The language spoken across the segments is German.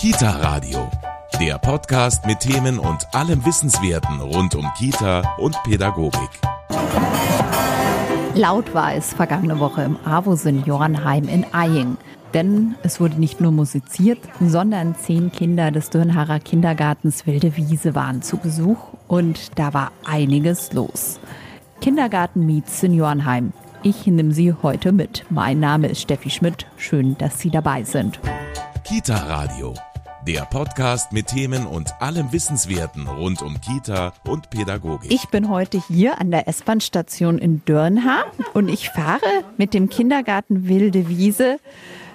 Kita Radio, der Podcast mit Themen und allem Wissenswerten rund um Kita und Pädagogik. Laut war es vergangene Woche im AWO Seniorenheim in Eying. Denn es wurde nicht nur musiziert, sondern zehn Kinder des Dürnharer Kindergartens Wilde Wiese waren zu Besuch und da war einiges los. Kindergarten meets Seniorenheim. Ich nehme Sie heute mit. Mein Name ist Steffi Schmidt. Schön, dass Sie dabei sind. Kita Radio, der Podcast mit Themen und allem Wissenswerten rund um Kita und Pädagogik. Ich bin heute hier an der S-Bahn-Station in Dörnhaar und ich fahre mit dem Kindergarten Wilde Wiese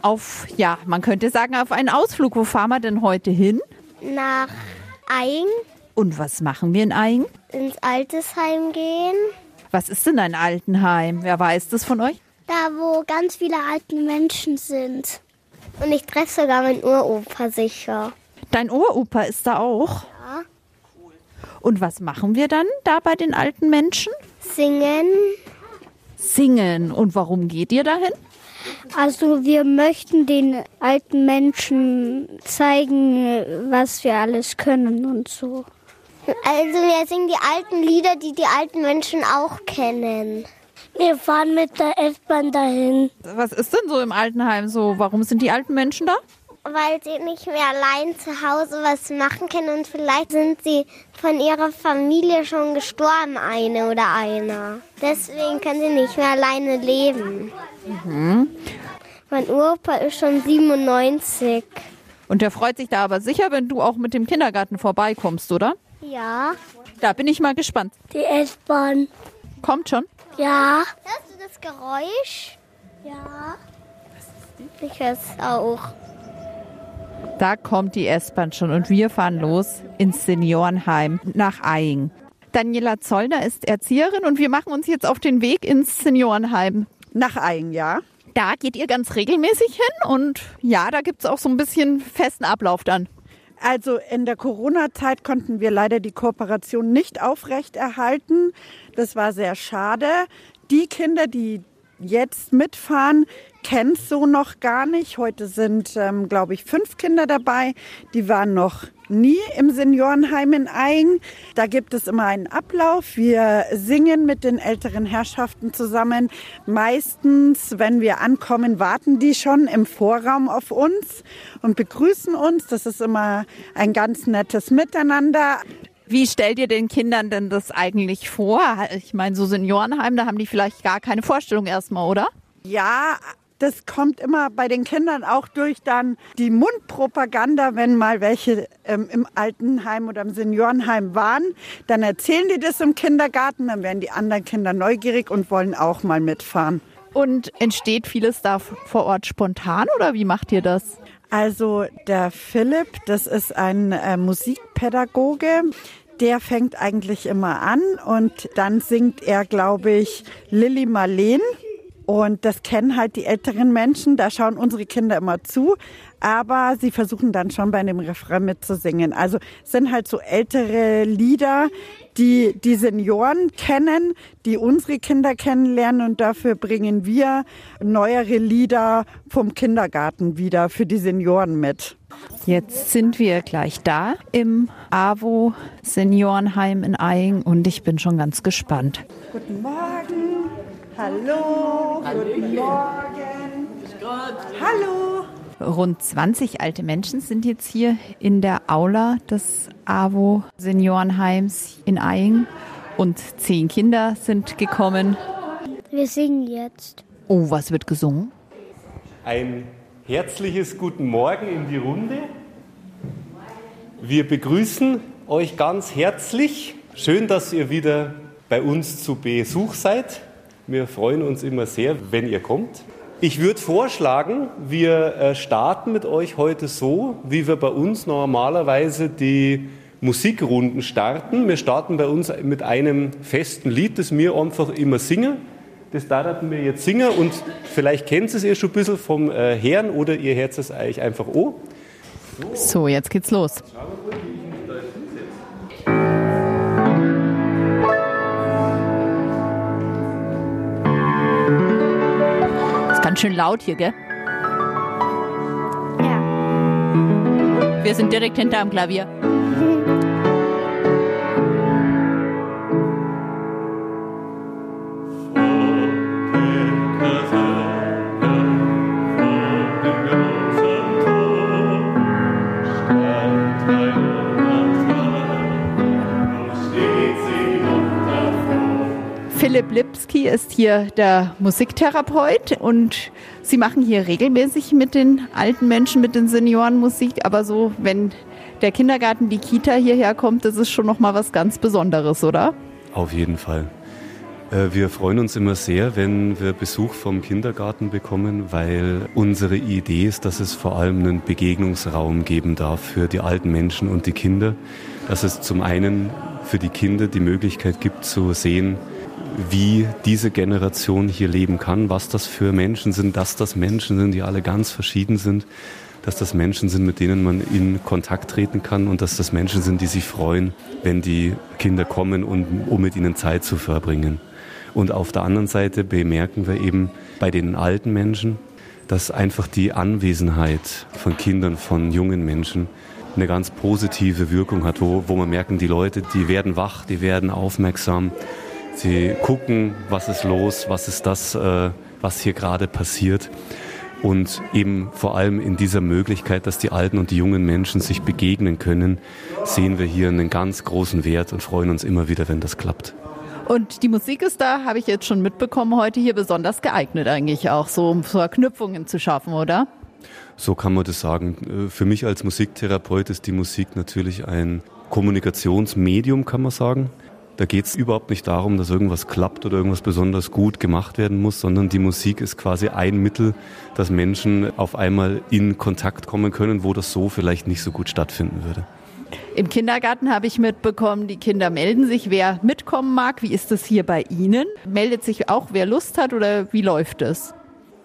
auf, ja, man könnte sagen, auf einen Ausflug. Wo fahren wir denn heute hin? Nach Eying Und was machen wir in Eying? ins Altersheim gehen. Was ist denn ein Altenheim? Wer weiß das von euch? Da, wo ganz viele alte Menschen sind. Und ich treffe sogar meinen Uropa sicher. Dein Uropa ist da auch. Ja. Und was machen wir dann da bei den alten Menschen? Singen. Singen. Und warum geht ihr dahin? Also wir möchten den alten Menschen zeigen, was wir alles können und so. Also wir singen die alten Lieder, die die alten Menschen auch kennen. Wir fahren mit der S-Bahn dahin. Was ist denn so im Altenheim so? Warum sind die alten Menschen da? Weil sie nicht mehr allein zu Hause was machen können und vielleicht sind sie von ihrer Familie schon gestorben, eine oder einer. Deswegen können sie nicht mehr alleine leben. Mein Uropa ist schon 97. Und der freut sich da aber sicher, wenn du auch mit dem Kindergarten vorbeikommst, oder? Ja. Da bin ich mal gespannt. Die S-Bahn. Kommt schon. Ja. Hörst du das Geräusch? Ja. Ich höre es auch. Da kommt die S-Bahn schon und wir fahren los ins Seniorenheim nach Eying. Daniela Zollner ist Erzieherin und wir machen uns jetzt auf den Weg ins Seniorenheim. Nach ein Jahr. Da geht ihr ganz regelmäßig hin und ja, da gibt es auch so ein bisschen festen Ablauf dann. Also in der Corona-Zeit konnten wir leider die Kooperation nicht aufrechterhalten. Das war sehr schade. Die Kinder, die jetzt mitfahren, kennen es so noch gar nicht. Heute sind, ähm, glaube ich, fünf Kinder dabei. Die waren noch nie im Seniorenheim in Eying. Da gibt es immer einen Ablauf. Wir singen mit den älteren Herrschaften zusammen. Meistens, wenn wir ankommen, warten die schon im Vorraum auf uns und begrüßen uns. Das ist immer ein ganz nettes Miteinander. Wie stellt ihr den Kindern denn das eigentlich vor? Ich meine, so Seniorenheim, da haben die vielleicht gar keine Vorstellung erstmal, oder? Ja, das kommt immer bei den Kindern auch durch dann die Mundpropaganda, wenn mal welche ähm, im Altenheim oder im Seniorenheim waren. Dann erzählen die das im Kindergarten, dann werden die anderen Kinder neugierig und wollen auch mal mitfahren. Und entsteht vieles da vor Ort spontan oder wie macht ihr das? Also der Philipp, das ist ein äh, Musikpädagoge. Der fängt eigentlich immer an und dann singt er, glaube ich, Lilly Marleen. Und das kennen halt die älteren Menschen, da schauen unsere Kinder immer zu, aber sie versuchen dann schon bei dem Refrain mitzusingen. Also es sind halt so ältere Lieder, die die Senioren kennen, die unsere Kinder kennenlernen und dafür bringen wir neuere Lieder vom Kindergarten wieder für die Senioren mit. Jetzt sind wir gleich da im AWO Seniorenheim in Eying und ich bin schon ganz gespannt. Guten Morgen. Hallo. Guten Morgen. Hallo. Rund 20 alte Menschen sind jetzt hier in der Aula des AWO Seniorenheims in Eying und zehn Kinder sind gekommen. Wir singen jetzt. Oh, was wird gesungen? Ein herzliches Guten Morgen in die Runde. Wir begrüßen euch ganz herzlich. Schön, dass ihr wieder bei uns zu Besuch seid. Wir freuen uns immer sehr, wenn ihr kommt. Ich würde vorschlagen, wir äh, starten mit euch heute so, wie wir bei uns normalerweise die Musikrunden starten. Wir starten bei uns mit einem festen Lied, das wir einfach immer singen. Das darten wir jetzt singen und vielleicht kennt es ihr schon ein bisschen vom äh, Herrn oder ihr hört es euch einfach an. So, jetzt geht's los. Ist ganz schön laut hier, gell? Ja. Wir sind direkt hinter am Klavier. Lipski ist hier der Musiktherapeut und Sie machen hier regelmäßig mit den alten Menschen, mit den Senioren Musik, aber so, wenn der Kindergarten, die Kita hierher kommt, das ist schon noch mal was ganz Besonderes, oder? Auf jeden Fall. Äh, wir freuen uns immer sehr, wenn wir Besuch vom Kindergarten bekommen, weil unsere Idee ist, dass es vor allem einen Begegnungsraum geben darf für die alten Menschen und die Kinder. Dass es zum einen für die Kinder die Möglichkeit gibt zu sehen, wie diese Generation hier leben kann, was das für Menschen sind, dass das Menschen sind, die alle ganz verschieden sind, dass das Menschen sind, mit denen man in Kontakt treten kann und dass das Menschen sind, die sich freuen, wenn die Kinder kommen, und, um mit ihnen Zeit zu verbringen. Und auf der anderen Seite bemerken wir eben bei den alten Menschen, dass einfach die Anwesenheit von Kindern, von jungen Menschen eine ganz positive Wirkung hat, wo, wo man merken, die Leute, die werden wach, die werden aufmerksam, Sie gucken, was ist los, was ist das, äh, was hier gerade passiert. Und eben vor allem in dieser Möglichkeit, dass die alten und die jungen Menschen sich begegnen können, sehen wir hier einen ganz großen Wert und freuen uns immer wieder, wenn das klappt. Und die Musik ist da, habe ich jetzt schon mitbekommen, heute hier besonders geeignet eigentlich auch, so um Verknüpfungen zu schaffen, oder? So kann man das sagen. Äh, für mich als Musiktherapeut ist die Musik natürlich ein Kommunikationsmedium, kann man sagen. Da geht es überhaupt nicht darum, dass irgendwas klappt oder irgendwas besonders gut gemacht werden muss, sondern die Musik ist quasi ein Mittel, dass Menschen auf einmal in Kontakt kommen können, wo das so vielleicht nicht so gut stattfinden würde. Im Kindergarten habe ich mitbekommen, die Kinder melden sich, wer mitkommen mag. Wie ist das hier bei Ihnen? Meldet sich auch, wer Lust hat oder wie läuft es?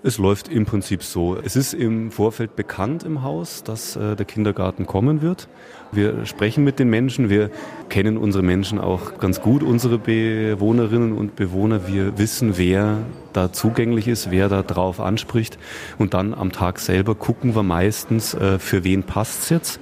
Es läuft im Prinzip so. Es ist im Vorfeld bekannt im Haus, dass äh, der Kindergarten kommen wird. Wir sprechen mit den Menschen, wir kennen unsere Menschen auch ganz gut, unsere Bewohnerinnen und Bewohner. Wir wissen, wer da zugänglich ist, wer da drauf anspricht. Und dann am Tag selber gucken wir meistens, äh, für wen passt's jetzt.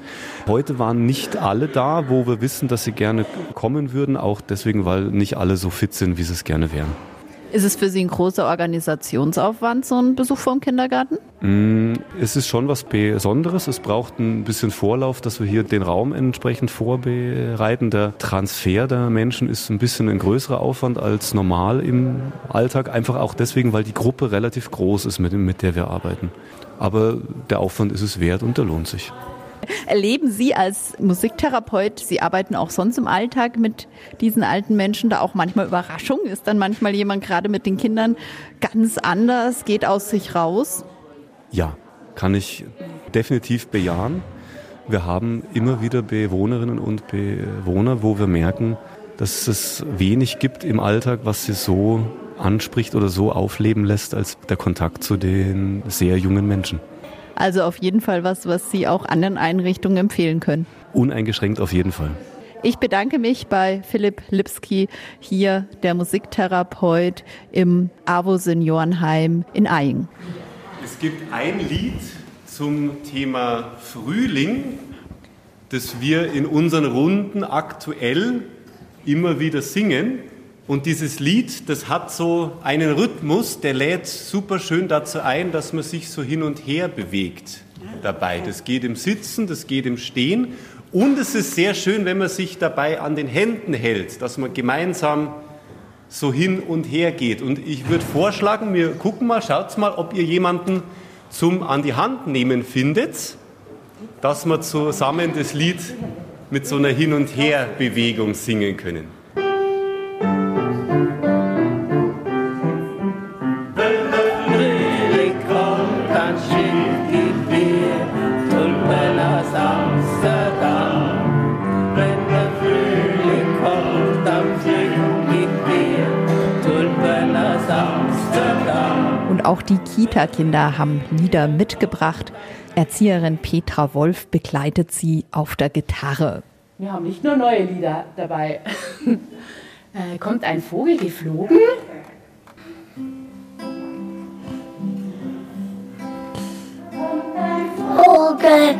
Heute waren nicht alle da, wo wir wissen, dass sie gerne kommen würden, auch deswegen, weil nicht alle so fit sind, wie sie es gerne wären. Ist es für Sie ein großer Organisationsaufwand, so ein Besuch vom Kindergarten? Mm, es ist schon was Besonderes. Es braucht ein bisschen Vorlauf, dass wir hier den Raum entsprechend vorbereiten. Der Transfer der Menschen ist ein bisschen ein größerer Aufwand als normal im Alltag. Einfach auch deswegen, weil die Gruppe relativ groß ist, mit, mit der wir arbeiten. Aber der Aufwand ist es wert und der lohnt sich. Erleben Sie als Musiktherapeut, Sie arbeiten auch sonst im Alltag mit diesen alten Menschen, da auch manchmal Überraschung? Ist dann manchmal jemand gerade mit den Kindern ganz anders, geht aus sich raus? Ja, kann ich definitiv bejahen. Wir haben immer wieder Bewohnerinnen und Bewohner, wo wir merken, dass es wenig gibt im Alltag, was sie so anspricht oder so aufleben lässt als der Kontakt zu den sehr jungen Menschen. Also auf jeden Fall was, was Sie auch anderen Einrichtungen empfehlen können. Uneingeschränkt auf jeden Fall. Ich bedanke mich bei Philipp Lipski, hier der Musiktherapeut im AWO Seniorenheim in Eying. Es gibt ein Lied zum Thema Frühling, das wir in unseren Runden aktuell immer wieder singen. Und dieses Lied, das hat so einen Rhythmus, der lädt super schön dazu ein, dass man sich so hin und her bewegt dabei. Das geht im Sitzen, das geht im Stehen. Und es ist sehr schön, wenn man sich dabei an den Händen hält, dass man gemeinsam so hin und her geht. Und ich würde vorschlagen, wir gucken mal, schaut mal, ob ihr jemanden zum an die Hand nehmen findet, dass wir zusammen das Lied mit so einer Hin- und Her-Bewegung singen können. Auch die Kita-Kinder haben Lieder mitgebracht. Erzieherin Petra Wolf begleitet sie auf der Gitarre. Wir haben nicht nur neue Lieder dabei. äh, kommt ein Vogel geflogen? Vogel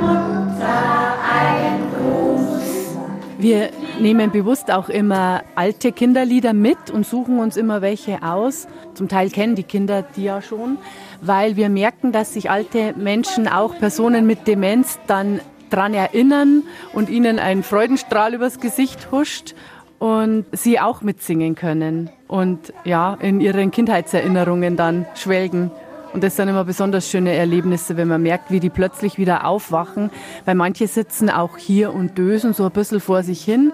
Mutter ein Gruß. Wir nehmen bewusst auch immer alte Kinderlieder mit und suchen uns immer welche aus. Zum Teil kennen die Kinder die ja schon, weil wir merken, dass sich alte Menschen, auch Personen mit Demenz, dann daran erinnern und ihnen ein Freudenstrahl übers Gesicht huscht und sie auch mitsingen können und ja, in ihren Kindheitserinnerungen dann schwelgen. Und das sind immer besonders schöne Erlebnisse, wenn man merkt, wie die plötzlich wieder aufwachen. Weil manche sitzen auch hier und dösen so ein bisschen vor sich hin.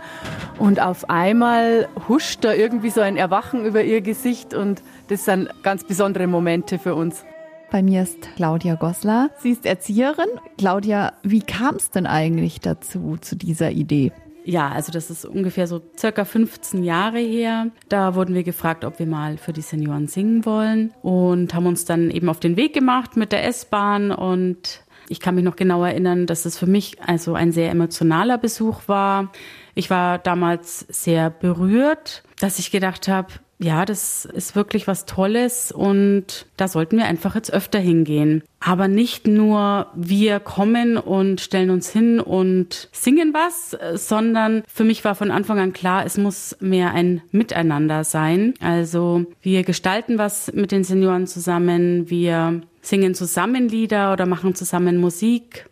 Und auf einmal huscht da irgendwie so ein Erwachen über ihr Gesicht. Und das sind ganz besondere Momente für uns. Bei mir ist Claudia Goslar. Sie ist Erzieherin. Claudia, wie kam es denn eigentlich dazu, zu dieser Idee? Ja, also das ist ungefähr so circa 15 Jahre her. Da wurden wir gefragt, ob wir mal für die Senioren singen wollen und haben uns dann eben auf den Weg gemacht mit der S-Bahn und ich kann mich noch genau erinnern, dass es für mich also ein sehr emotionaler Besuch war. Ich war damals sehr berührt, dass ich gedacht habe, ja, das ist wirklich was Tolles und da sollten wir einfach jetzt öfter hingehen. Aber nicht nur wir kommen und stellen uns hin und singen was, sondern für mich war von Anfang an klar, es muss mehr ein Miteinander sein. Also wir gestalten was mit den Senioren zusammen, wir singen zusammen Lieder oder machen zusammen Musik.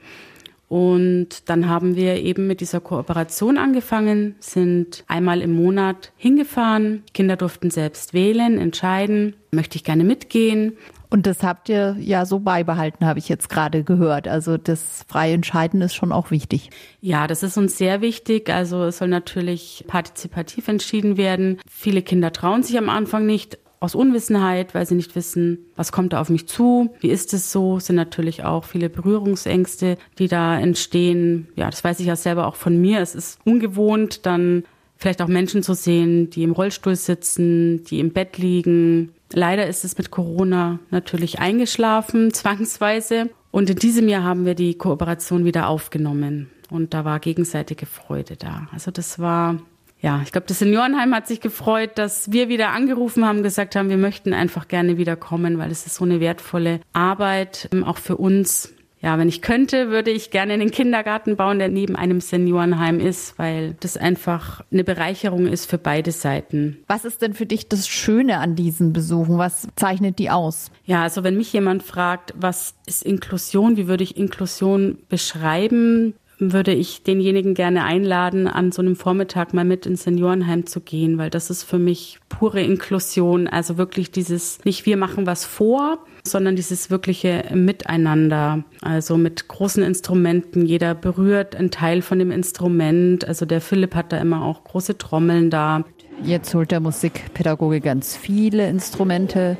Und dann haben wir eben mit dieser Kooperation angefangen, sind einmal im Monat hingefahren. Kinder durften selbst wählen, entscheiden, möchte ich gerne mitgehen. Und das habt ihr ja so beibehalten, habe ich jetzt gerade gehört. Also das freie Entscheiden ist schon auch wichtig. Ja, das ist uns sehr wichtig. Also es soll natürlich partizipativ entschieden werden. Viele Kinder trauen sich am Anfang nicht, aus Unwissenheit, weil sie nicht wissen, was kommt da auf mich zu, wie ist es so, sind natürlich auch viele Berührungsängste, die da entstehen. Ja, das weiß ich ja selber auch von mir. Es ist ungewohnt, dann vielleicht auch Menschen zu sehen, die im Rollstuhl sitzen, die im Bett liegen. Leider ist es mit Corona natürlich eingeschlafen, zwangsweise. Und in diesem Jahr haben wir die Kooperation wieder aufgenommen. Und da war gegenseitige Freude da. Also das war ja, ich glaube, das Seniorenheim hat sich gefreut, dass wir wieder angerufen haben, gesagt haben, wir möchten einfach gerne wieder kommen, weil es ist so eine wertvolle Arbeit, ähm, auch für uns. Ja, wenn ich könnte, würde ich gerne einen Kindergarten bauen, der neben einem Seniorenheim ist, weil das einfach eine Bereicherung ist für beide Seiten. Was ist denn für dich das Schöne an diesen Besuchen? Was zeichnet die aus? Ja, also wenn mich jemand fragt, was ist Inklusion, wie würde ich Inklusion beschreiben, würde ich denjenigen gerne einladen, an so einem Vormittag mal mit ins Seniorenheim zu gehen, weil das ist für mich pure Inklusion. Also wirklich dieses, nicht wir machen was vor, sondern dieses wirkliche Miteinander. Also mit großen Instrumenten. Jeder berührt einen Teil von dem Instrument. Also der Philipp hat da immer auch große Trommeln da. Jetzt holt der Musikpädagoge ganz viele Instrumente.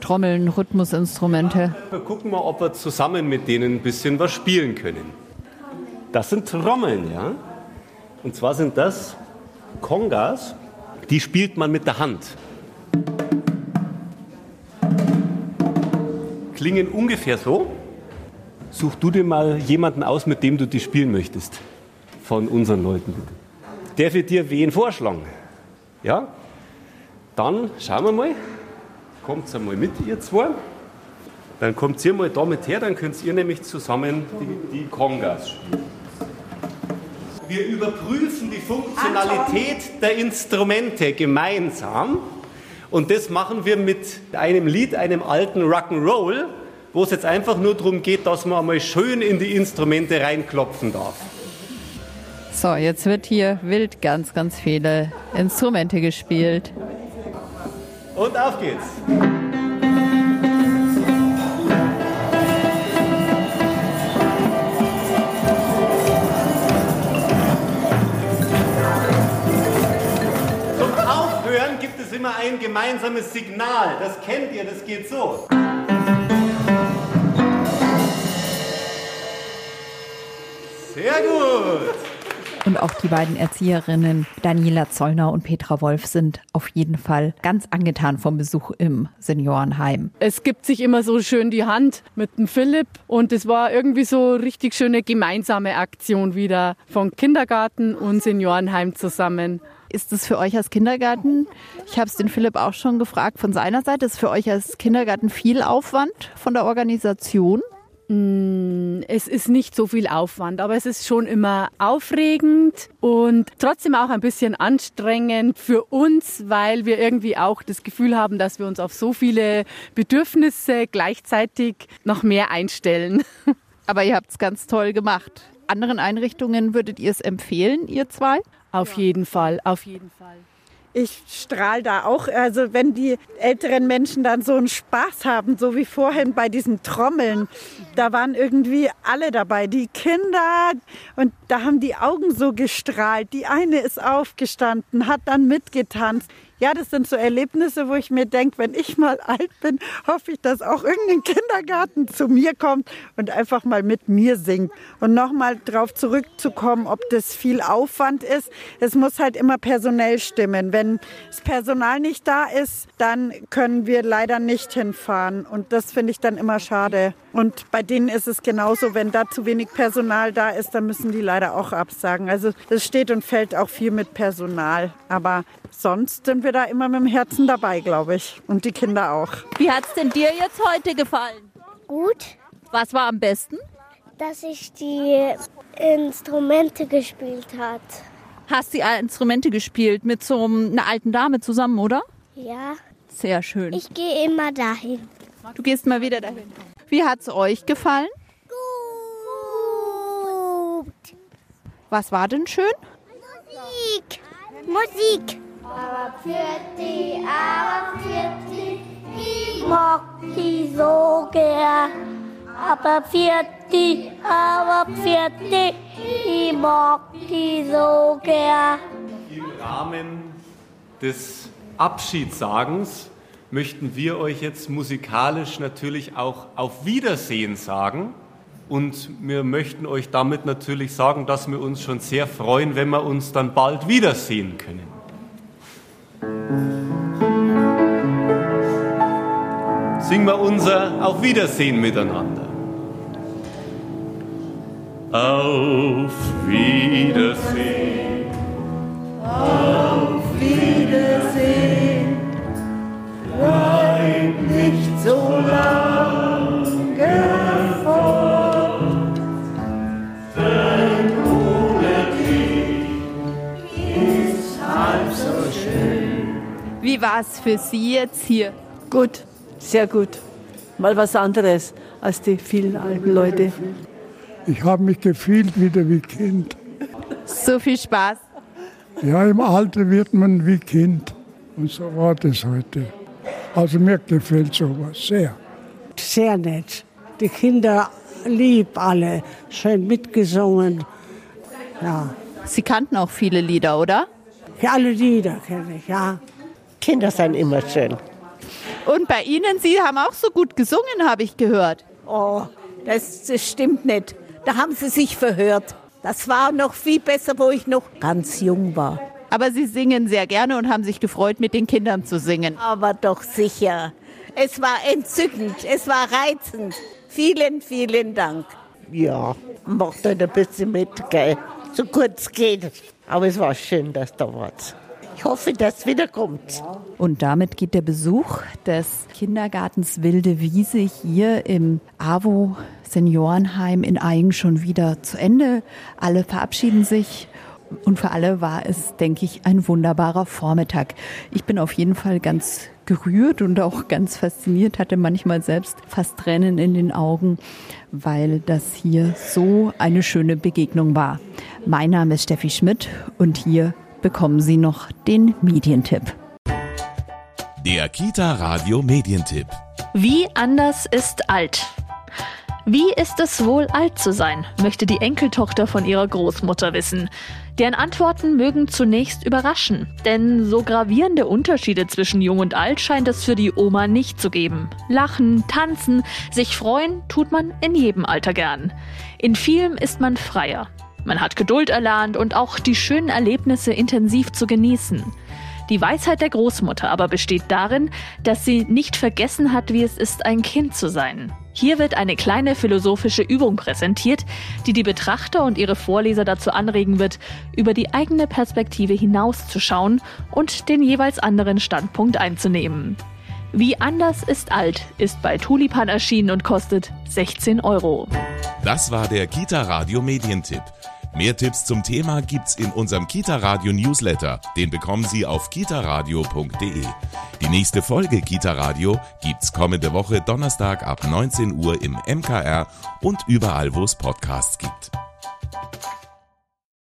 Trommeln, Rhythmusinstrumente. Wir gucken mal, ob wir zusammen mit denen ein bisschen was spielen können. Das sind Trommeln, ja. Und zwar sind das Kongas, die spielt man mit der Hand. Klingen ungefähr so. Such du dir mal jemanden aus, mit dem du die spielen möchtest. Von unseren Leuten. Der wird dir wen vorschlagen. Ja? Dann schauen wir mal. Kommt einmal mit, ihr zwei. Dann kommt ihr mal damit her, dann könnt ihr nämlich zusammen die, die Kongas spielen. Wir überprüfen die Funktionalität der Instrumente gemeinsam. Und das machen wir mit einem Lied, einem alten Rock'n'Roll, wo es jetzt einfach nur darum geht, dass man einmal schön in die Instrumente reinklopfen darf. So, jetzt wird hier wild ganz, ganz viele Instrumente gespielt. Und auf geht's. Immer ein gemeinsames Signal. Das kennt ihr, das geht so. Sehr gut. Und auch die beiden Erzieherinnen Daniela Zollner und Petra Wolf sind auf jeden Fall ganz angetan vom Besuch im Seniorenheim. Es gibt sich immer so schön die Hand mit dem Philipp und es war irgendwie so richtig schöne gemeinsame Aktion wieder von Kindergarten und Seniorenheim zusammen. Ist es für euch als Kindergarten, ich habe es den Philipp auch schon gefragt, von seiner Seite, ist für euch als Kindergarten viel Aufwand von der Organisation? Mm, es ist nicht so viel Aufwand, aber es ist schon immer aufregend und trotzdem auch ein bisschen anstrengend für uns, weil wir irgendwie auch das Gefühl haben, dass wir uns auf so viele Bedürfnisse gleichzeitig noch mehr einstellen. Aber ihr habt es ganz toll gemacht. Anderen Einrichtungen würdet ihr es empfehlen, ihr zwei? Auf jeden Fall, auf jeden Fall ich strahle da auch. Also wenn die älteren Menschen dann so einen Spaß haben, so wie vorhin bei diesen Trommeln, da waren irgendwie alle dabei, die Kinder und da haben die Augen so gestrahlt. Die eine ist aufgestanden, hat dann mitgetanzt ja, das sind so Erlebnisse, wo ich mir denke, wenn ich mal alt bin, hoffe ich, dass auch irgendein Kindergarten zu mir kommt und einfach mal mit mir singt. Und nochmal darauf zurückzukommen, ob das viel Aufwand ist. Es muss halt immer personell stimmen. Wenn das Personal nicht da ist, dann können wir leider nicht hinfahren. Und das finde ich dann immer schade. Und bei denen ist es genauso, wenn da zu wenig Personal da ist, dann müssen die leider auch absagen. Also das steht und fällt auch viel mit Personal. Aber sonst sind wir da immer mit dem Herzen dabei, glaube ich. Und die Kinder auch. Wie hat es denn dir jetzt heute gefallen? Gut. Was war am besten? Dass ich die Instrumente gespielt hat. Hast du die Instrumente gespielt mit so einer alten Dame zusammen, oder? Ja. Sehr schön. Ich gehe immer dahin. Du gehst mal wieder dahin. Wie hat es euch gefallen? Gut. Was war denn schön? Musik. Musik. Aber für die, aber für die, ich mag die so gern. Aber für die, aber für die, ich mag die so gern. Im Rahmen des Abschiedssagens möchten wir euch jetzt musikalisch natürlich auch auf Wiedersehen sagen. Und wir möchten euch damit natürlich sagen, dass wir uns schon sehr freuen, wenn wir uns dann bald wiedersehen können. Singen wir unser Auf Wiedersehen miteinander. Auf Wiedersehen. Auf Wiedersehen. Wie war es für Sie jetzt hier? Gut, sehr gut. Mal was anderes als die vielen alten Leute. Ich habe mich gefühlt wieder wie Kind. So viel Spaß. Ja, im Alter wird man wie Kind. Und so war das heute. Also mir gefällt sowas sehr. Sehr nett. Die Kinder lieb alle, schön mitgesungen. Ja. Sie kannten auch viele Lieder, oder? Ja, alle Lieder kenne ich, ja. Kinder sind immer schön. Und bei Ihnen, Sie haben auch so gut gesungen, habe ich gehört. Oh, das, das stimmt nicht. Da haben Sie sich verhört. Das war noch viel besser, wo ich noch ganz jung war. Aber Sie singen sehr gerne und haben sich gefreut, mit den Kindern zu singen. Aber doch sicher. Es war entzückend, es war reizend. Vielen, vielen Dank. Ja, macht halt ein bisschen mit, gell. So kurz geht. Aber es war schön, dass da wart. Ich hoffe, dass es wiederkommt. Und damit geht der Besuch des Kindergartens Wilde Wiese hier im AWO Seniorenheim in Aing schon wieder zu Ende. Alle verabschieden sich. Und für alle war es, denke ich, ein wunderbarer Vormittag. Ich bin auf jeden Fall ganz gerührt und auch ganz fasziniert, hatte manchmal selbst fast Tränen in den Augen, weil das hier so eine schöne Begegnung war. Mein Name ist Steffi Schmidt und hier bekommen Sie noch den Medientipp. Der Kita Radio Medientipp. Wie anders ist alt? Wie ist es wohl alt zu sein, möchte die Enkeltochter von ihrer Großmutter wissen. Deren Antworten mögen zunächst überraschen, denn so gravierende Unterschiede zwischen Jung und Alt scheint es für die Oma nicht zu geben. Lachen, tanzen, sich freuen tut man in jedem Alter gern. In vielem ist man freier. Man hat Geduld erlernt und auch die schönen Erlebnisse intensiv zu genießen. Die Weisheit der Großmutter aber besteht darin, dass sie nicht vergessen hat, wie es ist, ein Kind zu sein. Hier wird eine kleine philosophische Übung präsentiert, die die Betrachter und ihre Vorleser dazu anregen wird, über die eigene Perspektive hinauszuschauen und den jeweils anderen Standpunkt einzunehmen. Wie anders ist alt ist bei Tulipan erschienen und kostet 16 Euro. Das war der Kita Radio Medientipp. Mehr Tipps zum Thema gibt's in unserem Kita Radio Newsletter. Den bekommen Sie auf kitaradio.de. Die nächste Folge Kita Radio gibt's kommende Woche Donnerstag ab 19 Uhr im MKR und überall, wo es Podcasts gibt.